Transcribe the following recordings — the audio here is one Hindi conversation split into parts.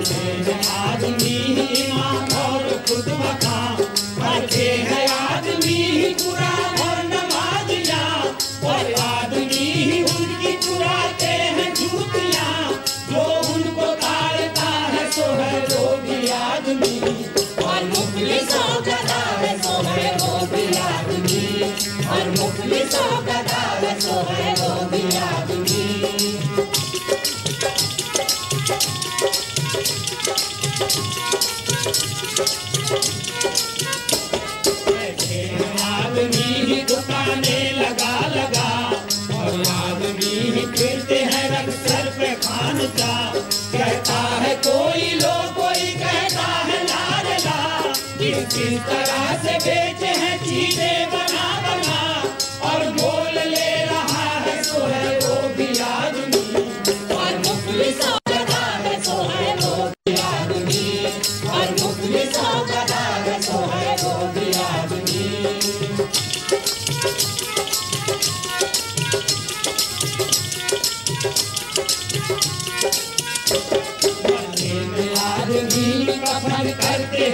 Amen. पे का कहता है कोई लो कोई कहता है ला ला ला किस किस तरह से बेचे हैं चीज़ें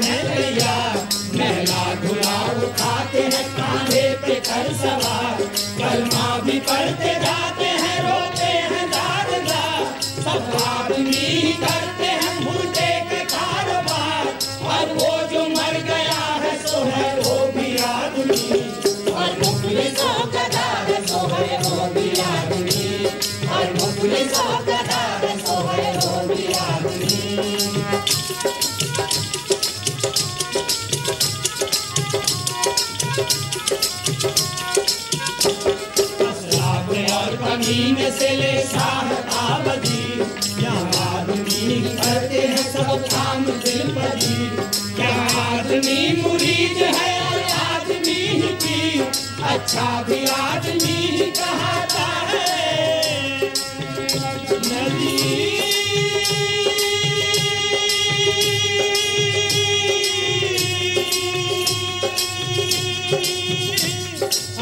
भैया महला धुला उठाते हैं, कांधे पे कर सवार। रोते हैं, दादा सब आदमी करते हैं के कारोबार। और वो जो मर गया है, सो है आदमी। और मुफलिसों का भी आदमी। और से ले क्या आदमी करते हैं सब काम दिलपदी क्या आदमी मुरीद है आदमी अच्छा भी आदमी ही कहता है। नदी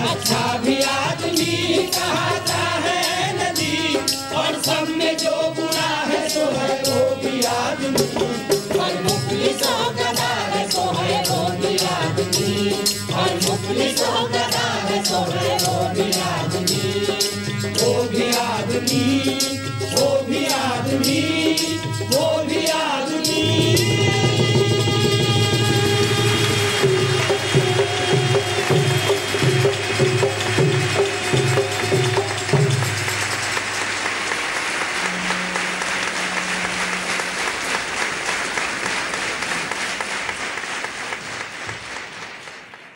अच्छा भी आदमी कहता है। Sobre